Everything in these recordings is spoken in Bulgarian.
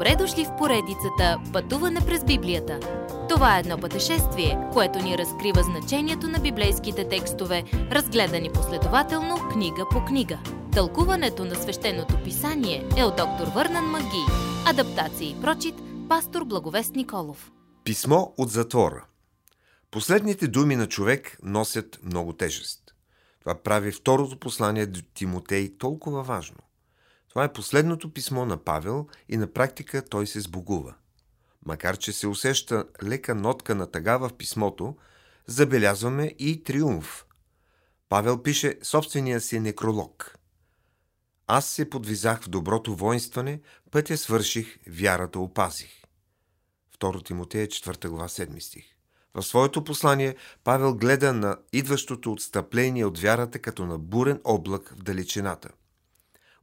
Добре дошли в поредицата Пътуване през Библията. Това е едно пътешествие, което ни разкрива значението на библейските текстове, разгледани последователно книга по книга. Тълкуването на свещеното писание е от доктор Върнан Маги. Адаптация и прочит, пастор Благовест Николов. Писмо от затвора. Последните думи на човек носят много тежест. Това прави второто послание до Тимотей толкова важно. Това е последното писмо на Павел и на практика той се сбогува. Макар, че се усеща лека нотка на тъга в писмото, забелязваме и триумф. Павел пише собствения си некролог. Аз се подвизах в доброто воинстване, пътя свърших, вярата опазих. 2 Тимотея 4 глава 7 стих. В своето послание Павел гледа на идващото отстъпление от вярата като на бурен облак в далечината.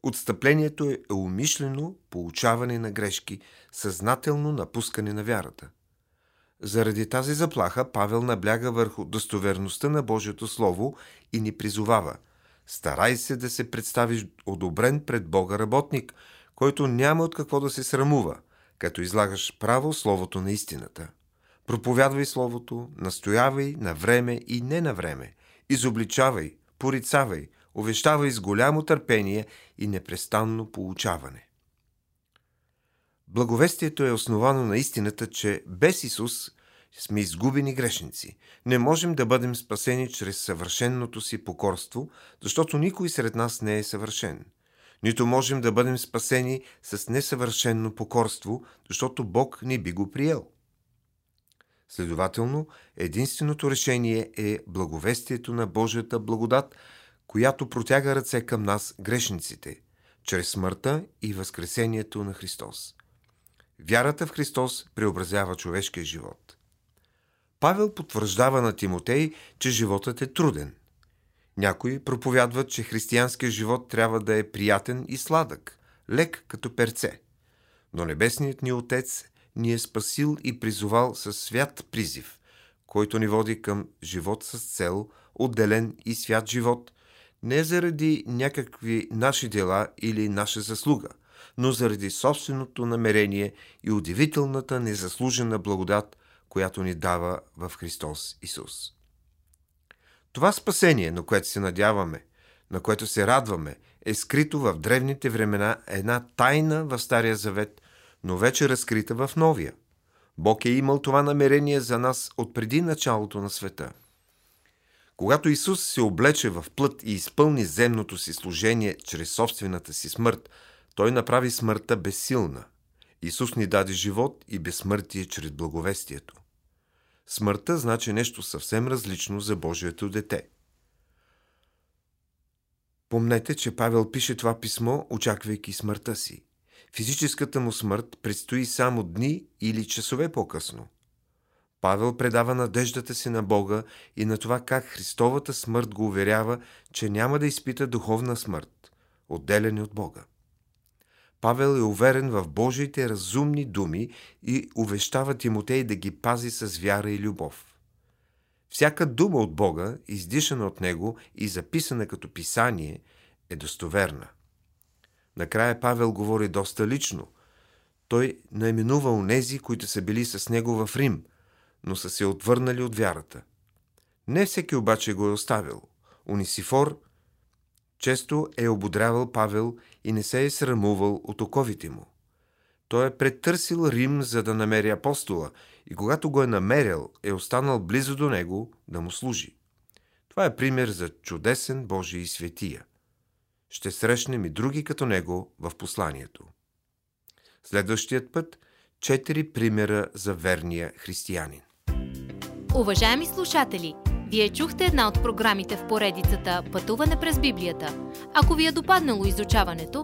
Отстъплението е умишлено получаване на грешки, съзнателно напускане на вярата. Заради тази заплаха Павел набляга върху достоверността на Божието Слово и ни призовава Старай се да се представиш одобрен пред Бога работник, който няма от какво да се срамува, като излагаш право Словото на истината. Проповядвай Словото, настоявай на време и не на време, изобличавай, порицавай, увещавай с голямо търпение и непрестанно получаване. Благовестието е основано на истината, че без Исус сме изгубени грешници. Не можем да бъдем спасени чрез съвършенното си покорство, защото никой сред нас не е съвършен. Нито можем да бъдем спасени с несъвършено покорство, защото Бог не би го приел. Следователно, единственото решение е благовестието на Божията благодат – която протяга ръце към нас, грешниците, чрез смъртта и възкресението на Христос. Вярата в Христос преобразява човешкия живот. Павел потвърждава на Тимотей, че животът е труден. Някои проповядват, че християнският живот трябва да е приятен и сладък, лек като перце. Но Небесният ни Отец ни е спасил и призовал със свят призив, който ни води към живот с цел, отделен и свят живот, не заради някакви наши дела или наша заслуга, но заради собственото намерение и удивителната незаслужена благодат, която ни дава в Христос Исус. Това спасение, на което се надяваме, на което се радваме, е скрито в древните времена една тайна в Стария Завет, но вече разкрита в Новия. Бог е имал това намерение за нас от преди началото на света – когато Исус се облече в плът и изпълни земното си служение чрез собствената си смърт, той направи смъртта безсилна. Исус ни даде живот и безсмъртие чрез благовестието. Смъртта значи нещо съвсем различно за Божието дете. Помнете, че Павел пише това писмо, очаквайки смъртта си. Физическата му смърт предстои само дни или часове по-късно – Павел предава надеждата си на Бога и на това как Христовата смърт го уверява, че няма да изпита духовна смърт, отделени от Бога. Павел е уверен в Божиите разумни думи и увещава Тимотей да ги пази с вяра и любов. Всяка дума от Бога, издишана от Него и записана като писание, е достоверна. Накрая Павел говори доста лично. Той наименува онези, които са били с него в Рим – но са се отвърнали от вярата. Не всеки обаче го е оставил. Унисифор често е ободрявал Павел и не се е срамувал от оковите му. Той е претърсил Рим, за да намери апостола и когато го е намерил, е останал близо до него да му служи. Това е пример за чудесен Божий светия. Ще срещнем и други като него в посланието. Следващият път – четири примера за верния християнин. Уважаеми слушатели, вие чухте една от програмите в поредицата Пътуване през Библията. Ако ви е допаднало изучаването,